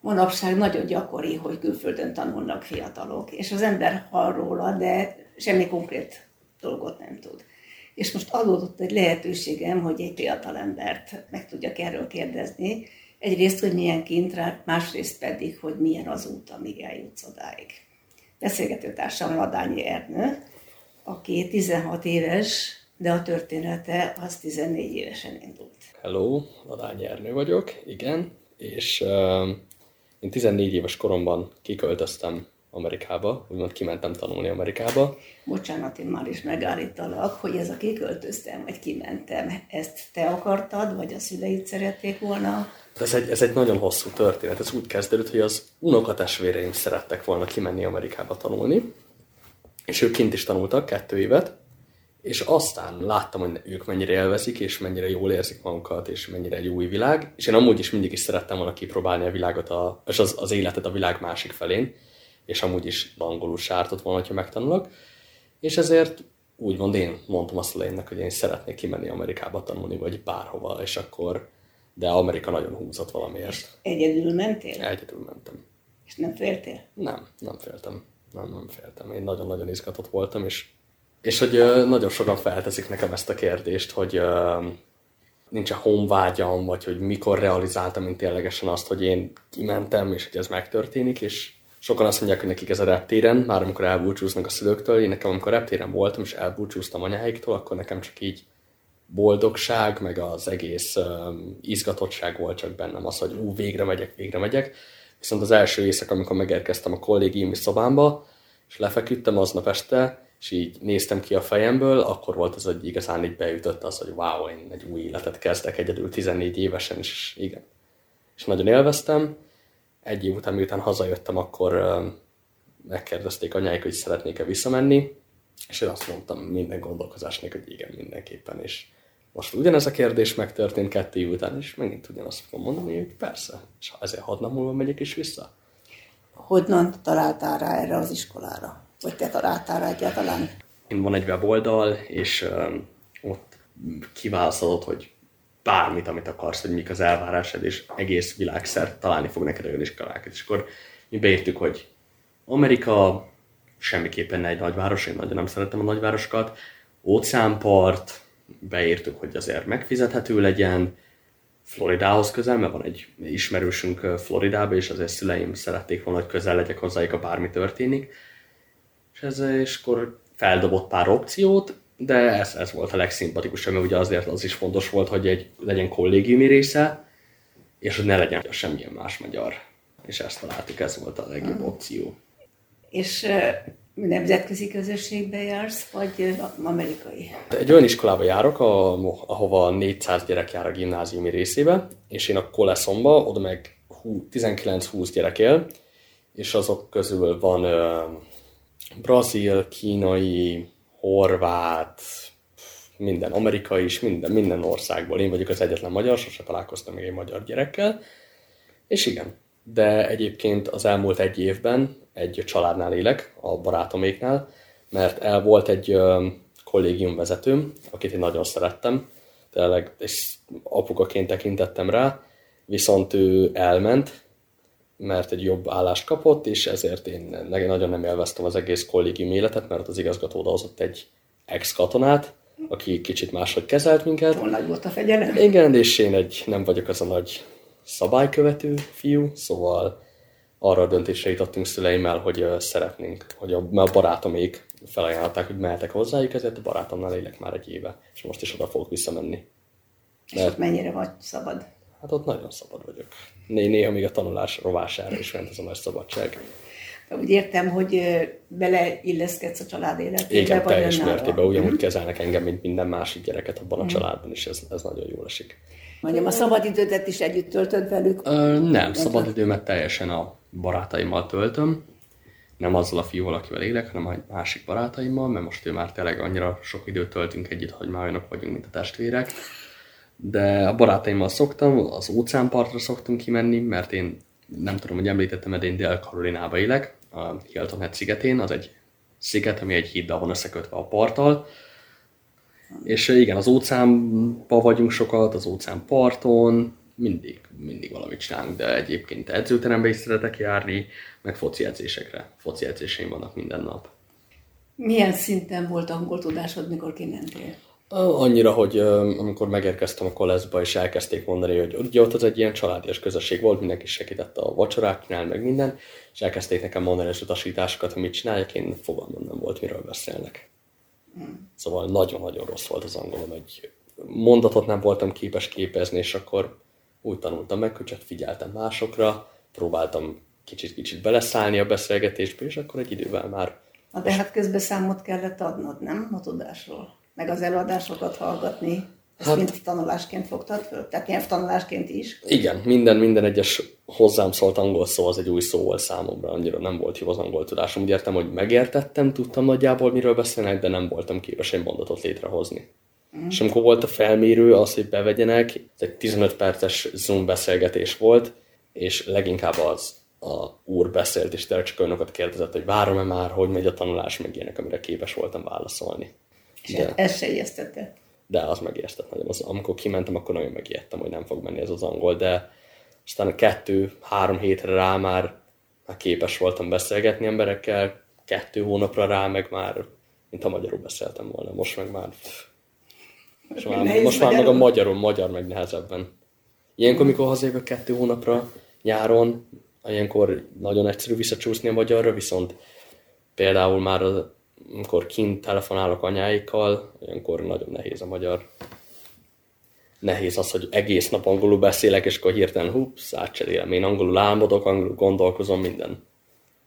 Manapság nagyon gyakori, hogy külföldön tanulnak fiatalok, és az ember hall róla, de semmi konkrét dolgot nem tud. És most adódott egy lehetőségem, hogy egy fiatal embert meg tudjak erről kérdezni. Egyrészt, hogy milyen kint rá, másrészt pedig, hogy milyen az út, amíg eljutsz odáig. Beszélgetőtársam Ladányi Ernő, aki 16 éves, de a története az 14 évesen indult. Hello, Ladányi Ernő vagyok, igen, és én 14 éves koromban kiköltöztem Amerikába, úgymond kimentem tanulni Amerikába. Bocsánat, én már is megállítalak, hogy ez a kiköltöztem, vagy kimentem, ezt te akartad, vagy a szüleid szerették volna? Ez egy, ez egy nagyon hosszú történet. Ez úgy kezdődött, hogy az unokatestvéreim szerettek volna kimenni Amerikába tanulni, és ők kint is tanultak kettő évet, és aztán láttam, hogy ők mennyire élvezik, és mennyire jól érzik magukat, és mennyire egy új világ. És én amúgy is mindig is szerettem volna kipróbálni a világot, a, és az, az életet a világ másik felén, és amúgy is angolul sártott volna, ha megtanulok. És ezért úgymond én mondtam azt a lénynek, hogy én szeretnék kimenni Amerikába tanulni, vagy bárhova, és akkor, de Amerika nagyon húzott valamiért. Egyedül mentél? Egyedül mentem. És nem féltél? Nem, nem féltem. Nem, nem féltem. Én nagyon-nagyon izgatott voltam, és és hogy nagyon sokan felteszik nekem ezt a kérdést, hogy nincs a honvágyam, vagy hogy mikor realizáltam én ténylegesen azt, hogy én kimentem, és hogy ez megtörténik, és sokan azt mondják, hogy nekik ez a reptéren, már amikor elbúcsúznak a szülőktől, én nekem amikor reptéren voltam, és elbúcsúztam anyáiktól, akkor nekem csak így boldogság, meg az egész um, izgatottság volt csak bennem, az, hogy ú, végre megyek, végre megyek. Viszont az első éjszak, amikor megérkeztem a kollégiumi szobámba, és lefeküdtem aznap este, és így néztem ki a fejemből, akkor volt az, hogy igazán így beütött az, hogy wow, én egy új életet kezdek egyedül 14 évesen, és igen. És nagyon élveztem. Egy év után, miután hazajöttem, akkor megkérdezték anyáik, hogy szeretnék-e visszamenni, és én azt mondtam minden gondolkozás nélkül, hogy igen, mindenképpen, és most ugyanez a kérdés megtörtént kettő év után, és megint ugyanazt fogom mondani, hogy persze, és ezért hat nap múlva megyek is vissza. Honnan találtál rá erre az iskolára? Vagy te találtál rá egyáltalán? Van egy weboldal, és um, ott kiválasztod, hogy bármit, amit akarsz, hogy mik az elvárásod, és egész világszert találni fog neked olyan iskolákat. És akkor mi beírtuk, hogy Amerika semmiképpen ne egy nagyváros, én nagyon nem szeretem a nagyvárosokat, óceánpart, beírtuk, hogy azért megfizethető legyen, Floridához közel, mert van egy ismerősünk Floridába, és azért szüleim szerették volna, hogy közel legyek hozzájuk, ha bármi történik és, ez, és akkor feldobott pár opciót, de ez, ez volt a legszimpatikusabb, mert ugye azért az is fontos volt, hogy egy, legyen kollégiumi része, és hogy ne legyen semmilyen más magyar. És ezt találtuk, ez volt a legjobb opció. És nemzetközi közösségbe jársz, vagy amerikai? Egy olyan iskolába járok, ahova 400 gyerek jár a gimnáziumi részébe, és én a Koleszomba, oda meg 19-20 gyerek él, és azok közül van brazil, kínai, horvát, minden, amerikai is, minden, minden országból. Én vagyok az egyetlen magyar, sose találkoztam még egy magyar gyerekkel. És igen, de egyébként az elmúlt egy évben egy családnál élek, a barátoméknál, mert el volt egy kollégium vezetőm, akit én nagyon szerettem, tényleg, és apukaként tekintettem rá, viszont ő elment, mert egy jobb állást kapott, és ezért én nagyon nem élveztem az egész kollégium életet, mert az igazgató odahozott egy ex-katonát, aki kicsit máshogy kezelt minket. Hol nagy volt a fegyelem? Igen, és én egy, nem vagyok az a nagy szabálykövető fiú, szóval arra a döntésre jutottunk szüleimmel, hogy szeretnénk, hogy a, a barátomék felajánlották, hogy mehetek hozzájuk, ezért a barátomnál élek már egy éve, és most is oda fogok visszamenni. És ott mennyire vagy szabad? Hát ott nagyon szabad vagyok. Né- néha még a tanulás rovására is ment ez a nagy szabadság. Úgy értem, hogy beleilleszkedsz a család életébe. Igen, teljes mértékben, ugyanúgy uh-huh. kezelnek engem, mint minden másik gyereket abban a uh-huh. családban, és ez, ez nagyon jól esik. Mondjam, a szabadidődet is együtt töltöd velük? Ö, nem, szabadidőmet teljesen a barátaimmal töltöm. Nem azzal a fiúval, akivel élek, hanem a másik barátaimmal, mert most ő már tényleg annyira sok időt töltünk együtt, hogy már olyanok vagyunk, mint a testvérek de a barátaimmal szoktam, az óceánpartra szoktunk kimenni, mert én nem tudom, hogy említettem, de én Dél-Karolinába élek, a Hilton Head szigetén, az egy sziget, ami egy híddal van összekötve a parttal, és igen, az óceánba vagyunk sokat, az óceán parton, mindig, mindig valamit csinálunk, de egyébként edzőterembe is szeretek járni, meg foci edzésekre. Foci edzéseim vannak minden nap. Milyen szinten volt angol tudásod, mikor kimentél? Annyira, hogy amikor megérkeztem a koleszba, és elkezdték mondani, hogy ugye ott az egy ilyen családias közösség volt, mindenki segített a vacsorát csinálni, meg minden, és elkezdték nekem mondani az utasításokat, hogy mit csináljak, én fogalmam nem volt, miről beszélnek. Hmm. Szóval nagyon-nagyon rossz volt az angolom, egy mondatot nem voltam képes képezni, és akkor úgy tanultam meg, hogy csak figyeltem másokra, próbáltam kicsit-kicsit beleszállni a beszélgetésbe, és akkor egy idővel már... Na de hát közben számot kellett adnod, nem? A tudásról meg az előadásokat hallgatni. Ezt hát, mind tanulásként fogtad föl? Tehát nyelvtanulásként is? Igen, minden, minden egyes hozzám szólt angol szó, az egy új szó volt számomra, annyira nem volt jó az angol tudásom. Úgy értem, hogy megértettem, tudtam nagyjából miről beszélnek, de nem voltam képes egy mondatot létrehozni. Mm. És amikor volt a felmérő, az, hogy bevegyenek, ez egy 15 perces Zoom beszélgetés volt, és leginkább az a úr beszélt, és tényleg csak olyanokat kérdezett, hogy várom-e már, hogy megy a tanulás, meg ilyenek, amire képes voltam válaszolni. És de, ez se ijesztette. De az megijesztett nagyon. Az, amikor kimentem, akkor nagyon megijedtem, hogy nem fog menni ez az angol, de aztán a kettő-három hétre rá már, már képes voltam beszélgetni emberekkel, kettő hónapra rá meg már, mint a magyarul beszéltem volna, most meg már most már, most már meg a magyarul, magyar meg nehezebben. Ilyenkor, mikor hazajövök kettő hónapra nyáron, ilyenkor nagyon egyszerű visszacsúszni a magyarra, viszont például már a amikor kint telefonálok anyáikkal, olyankor nagyon nehéz a magyar. Nehéz az, hogy egész nap angolul beszélek, és akkor hirtelen hups, átcserélem. Én angolul álmodok, angolul gondolkozom, minden.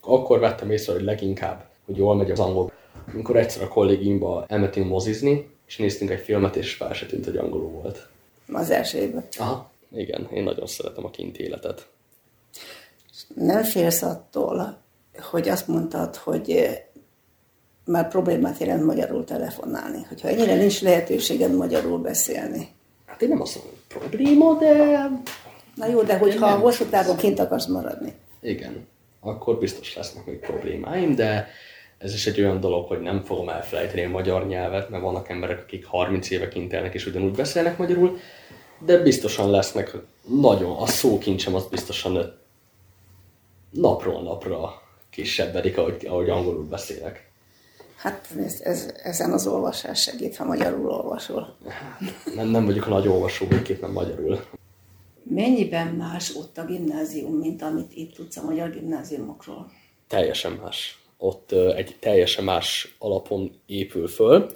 Akkor vettem észre, hogy leginkább, hogy jól megy az angol. Amikor egyszer a kollégimba elmentünk mozizni, és néztünk egy filmet, és fel se tűnt, hogy angolul volt. Az első évben. Aha, igen, én nagyon szeretem a kint életet. Nem félsz attól, hogy azt mondtad, hogy már problémát jelent magyarul telefonálni, hogyha ennyire nincs lehetőséged magyarul beszélni. Hát én nem azt mondom, hogy probléma, de... Na jó, de hogyha hosszú távon kint akarsz maradni. Igen, akkor biztos lesznek még problémáim, de ez is egy olyan dolog, hogy nem fogom elfelejteni a magyar nyelvet, mert vannak emberek, akik 30 éve kint élnek és ugyanúgy beszélnek magyarul, de biztosan lesznek nagyon, a szókincsem az biztosan napról napra kisebbedik, ahogy, ahogy angolul beszélek. Hát ez, ez, ezen az olvasás segít, ha magyarul olvasol. Nem, nem vagyok a nagy olvasó, végképp nem magyarul. Mennyiben más ott a gimnázium, mint amit itt tudsz a magyar gimnáziumokról? Teljesen más. Ott egy teljesen más alapon épül föl.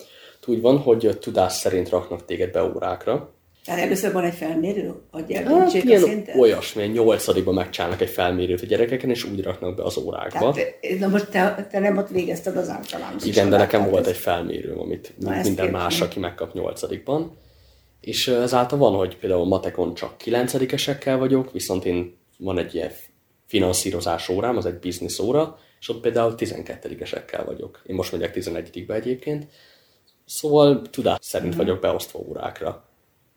Úgy van, hogy tudás szerint raknak téged be órákra, tehát először van egy felmérő, hogy eldöntsék hát, a szintet? Olyasmi, nyolcadikban megcsinálnak egy felmérőt a gyerekeken, és úgy raknak be az órákba. Tehát, na most te, te nem ott végezted az általános Igen, de nekem volt ez... egy felmérő, amit na, minden más, aki megkap nyolcadikban. És ezáltal van, hogy például matekon csak kilencedikesekkel vagyok, viszont én van egy ilyen finanszírozás órám, az egy biznisz óra, és ott például 12-esekkel vagyok. Én most megyek 11-be egyébként. Szóval tudás szerint uh-huh. vagyok beosztva órákra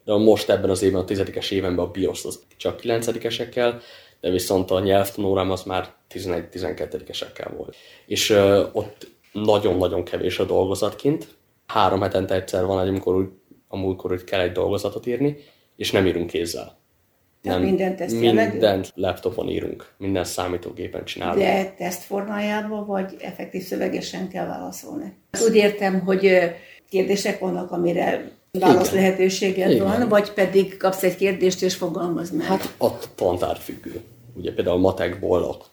de most ebben az évben, a tizedikes évenben a BIOS az csak kilencedikesekkel, de viszont a nyelvtanórám az már 11-12-esekkel volt. És uh, ott nagyon-nagyon kevés a dolgozat kint. Három hetente egyszer van, amikor úgy, amúgykor úgy kell egy dolgozatot írni, és nem írunk kézzel. Tehát nem, mindent ezt Mindent laptopon írunk, minden számítógépen csinálunk. De teszt formájában, vagy effektív szövegesen kell válaszolni? Úgy értem, hogy kérdések vannak, amire válasz Igen. lehetőséged Igen. van, vagy pedig kapsz egy kérdést és fogalmaz meg? Hát ott tantár függő. Ugye például matekból ott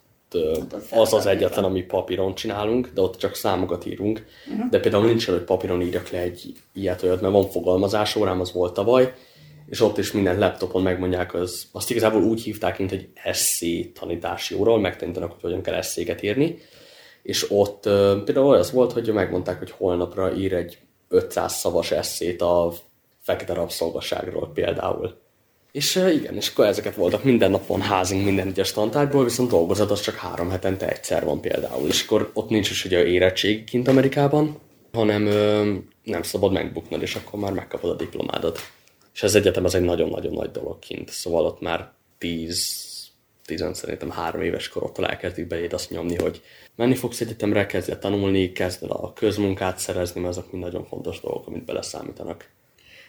az az egyetlen, ami papíron csinálunk, de ott csak számokat írunk. Uh-huh. De például nincs hogy papíron írjak le egy ilyet olyat, mert van fogalmazás órám, az volt tavaly, és ott is minden laptopon megmondják, az, azt igazából úgy hívták, mint egy eszé tanítási óra, megtanítanak, hogy hogyan kell eszéket írni. És ott például az volt, hogy megmondták, hogy holnapra ír egy 500 szavas eszét a fekete rabszolgaságról például. És igen, és akkor ezeket voltak, minden nap van házunk minden egyes tantárgyból, viszont dolgozat az csak három hetente egyszer van például. És akkor ott nincs is ugye érettség kint Amerikában, hanem ö, nem szabad megbuknod, és akkor már megkapod a diplomádat. És ez egyetem az egy nagyon-nagyon nagy dolog kint, szóval ott már 10 10 szerintem három éves korottól elkezdik beléd azt nyomni, hogy menni fogsz egyetemre, kezdj tanulni, kezd el a közmunkát szerezni, mert azok mind nagyon fontos dolgok, amit beleszámítanak.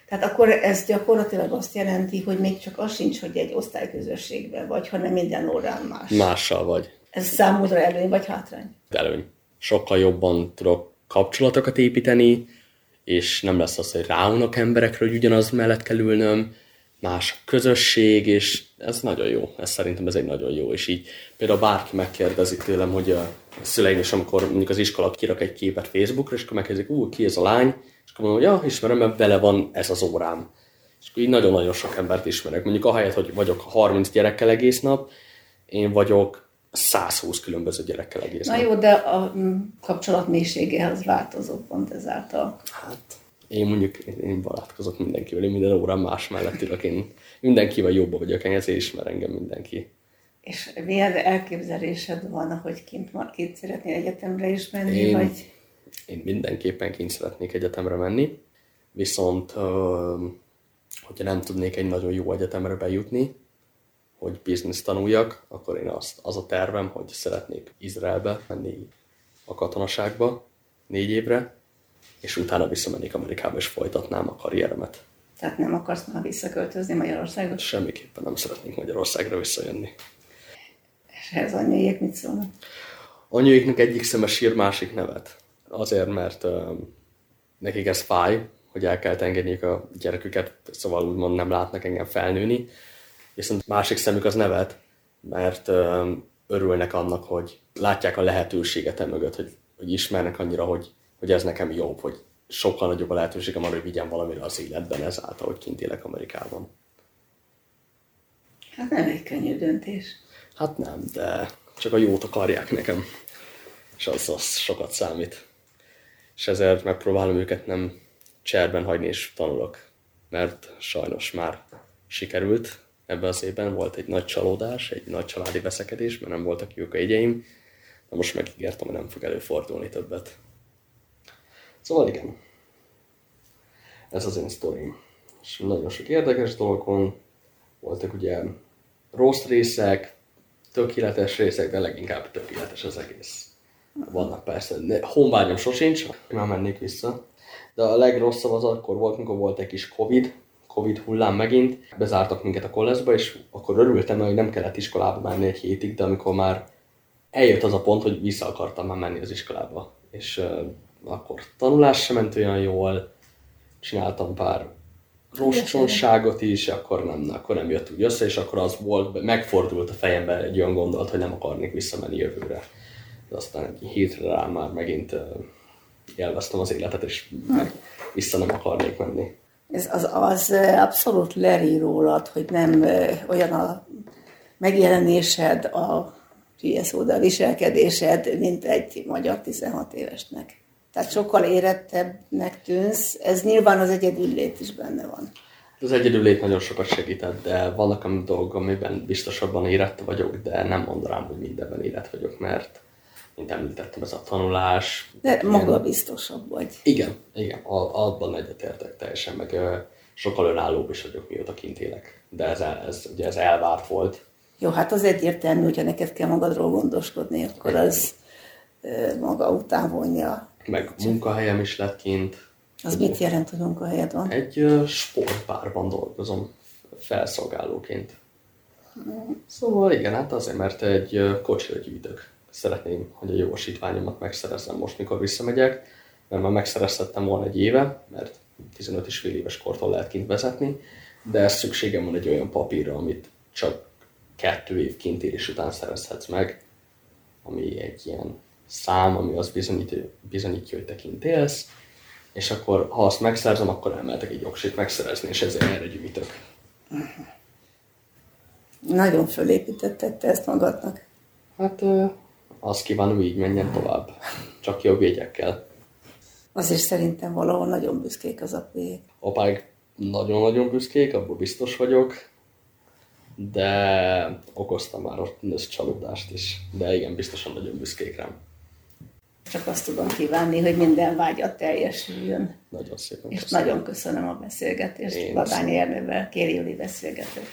Tehát akkor ez gyakorlatilag azt jelenti, hogy még csak az sincs, hogy egy osztályközösségben vagy, hanem minden órán más. Mással vagy. Ez számodra előny vagy hátrány? Előny. Sokkal jobban tudok kapcsolatokat építeni, és nem lesz az, hogy ráunok emberekre, hogy ugyanaz mellett kell ülnöm, más közösség, és ez nagyon jó. Ez szerintem ez egy nagyon jó. És így például bárki megkérdezi tőlem, hogy a szüleim is, amikor mondjuk az iskola kirak egy képet Facebookra, és akkor megkérdezik, ú, ki ez a lány, és akkor mondom, ja, ismerem, mert vele van ez az órám. És akkor így nagyon-nagyon sok embert ismerek. Mondjuk ahelyett, hogy vagyok 30 gyerekkel egész nap, én vagyok 120 különböző gyerekkel egész Na nap. jó, de a mm, kapcsolat mélysége az változó pont ezáltal. Hát, én mondjuk, én, barátkozok mindenkivel, én minden órán más mellett ülök, én mindenkivel jobban vagyok, ezért ismer engem mindenki. És milyen elképzelésed van, hogy kint, kint szeretnél egyetemre is menni, Én- vagy Én mindenképpen kint szeretnék egyetemre menni, viszont hogyha nem tudnék egy nagyon jó egyetemre bejutni, hogy biznisz tanuljak, akkor én azt, az a tervem, hogy szeretnék Izraelbe menni a katonaságba négy évre, és utána visszamennék Amerikába, és folytatnám a karrieremet. tehát nem akarsz már visszaköltözni Magyarországra? Semmiképpen nem szeretnék Magyarországra visszajönni. És ehhez anyaiek mit szólnak? Anyuiknak egyik szeme sír, másik nevet. Azért, mert ö, nekik ez fáj, hogy el kell engedniük a gyereküket, szóval úgymond nem látnak engem felnőni. Viszont másik szemük az nevet, mert ö, örülnek annak, hogy látják a lehetőséget e mögött, hogy, hogy ismernek annyira, hogy, hogy ez nekem jobb, hogy sokkal nagyobb a lehetőségem arra, hogy vigyem valamire az életben ezáltal, hogy kint élek Amerikában. Hát nem egy könnyű döntés. Hát nem, de csak a jót akarják nekem. És az, az sokat számít. És ezért megpróbálom őket nem cserben hagyni, és tanulok. Mert sajnos már sikerült ebben az évben. Volt egy nagy csalódás, egy nagy családi veszekedés, mert nem voltak jók a jegyeim. De most megígértem, hogy nem fog előfordulni többet. Szóval igen. Ez az én sztorim. És nagyon sok érdekes dolog. Voltak ugye rossz részek, tökéletes részek, de leginkább tökéletes az egész. Vannak persze, de honvágyam sosincs, már mennék vissza. De a legrosszabb az akkor volt, amikor volt egy kis Covid, Covid hullám megint, bezártak minket a kolleszba, és akkor örültem, hogy nem kellett iskolába menni egy hétig, de amikor már eljött az a pont, hogy vissza akartam már menni az iskolába. És akkor tanulás sem ment olyan jól, csináltam pár rostronságot is, akkor nem, akkor nem jött úgy össze, és akkor az volt, megfordult a fejembe egy olyan gondolat, hogy nem akarnék visszamenni jövőre. De aztán egy hétre rá már megint élveztem az életet, és meg vissza nem akarnék menni. Ez az, az abszolút leri rólad, hogy nem olyan a megjelenésed, a hülye szó, de a viselkedésed, mint egy magyar 16 évesnek. Tehát sokkal érettebbnek tűnsz, ez nyilván az egyedüllét is benne van. Az egyedüllét nagyon sokat segített, de vannak ami dolgok, amiben biztosabban érett vagyok, de nem mondanám, hogy mindenben érett vagyok, mert mint említettem, ez a tanulás. De ilyen- maga biztosabb vagy. Igen, igen, abban egyetértek teljesen, meg ö, sokkal önállóbb is vagyok, mióta kint élek. De ez, ez, ugye ez elvárt volt. Jó, hát az egyértelmű, hogyha neked kell magadról gondoskodni, akkor az eh, maga után vonja. Meg munkahelyem is lett kint. Az mit jelent, hogy munkahelyed van? Egy ö, sportpárban dolgozom felszolgálóként. Szóval igen, hát azért, mert egy ö, kocsira gyűjtök. Szeretném, hogy a jogosítványomat megszerezzem most, mikor visszamegyek, mert már megszereztettem volna egy éve, mert 15 és fél éves kortól lehet kint vezetni, de szükségem van egy olyan papírra, amit csak kettő év kintélés után szerezhetsz meg, ami egy ilyen szám, ami azt bizonyítja, bizonyítja hogy te kint élsz, és akkor, ha azt megszerzem, akkor elmehetek egy jogsit megszerezni, és ezért erre gyűjtök. Nagyon fölépítetted te ezt magadnak. Hát azt kívánom, így menjen tovább. Csak jobb jegyekkel. Azért szerintem valahol nagyon büszkék az apujék. Apáig nagyon-nagyon büszkék, abból biztos vagyok, de okoztam már ott csalódást is. De igen, biztosan nagyon büszkék rám. Csak azt tudom kívánni, hogy minden vágyat teljesüljön. Nagyon szépen És köszönöm. nagyon köszönöm a beszélgetést. Én Badányi Ernővel, Kéri Juli beszélgetett.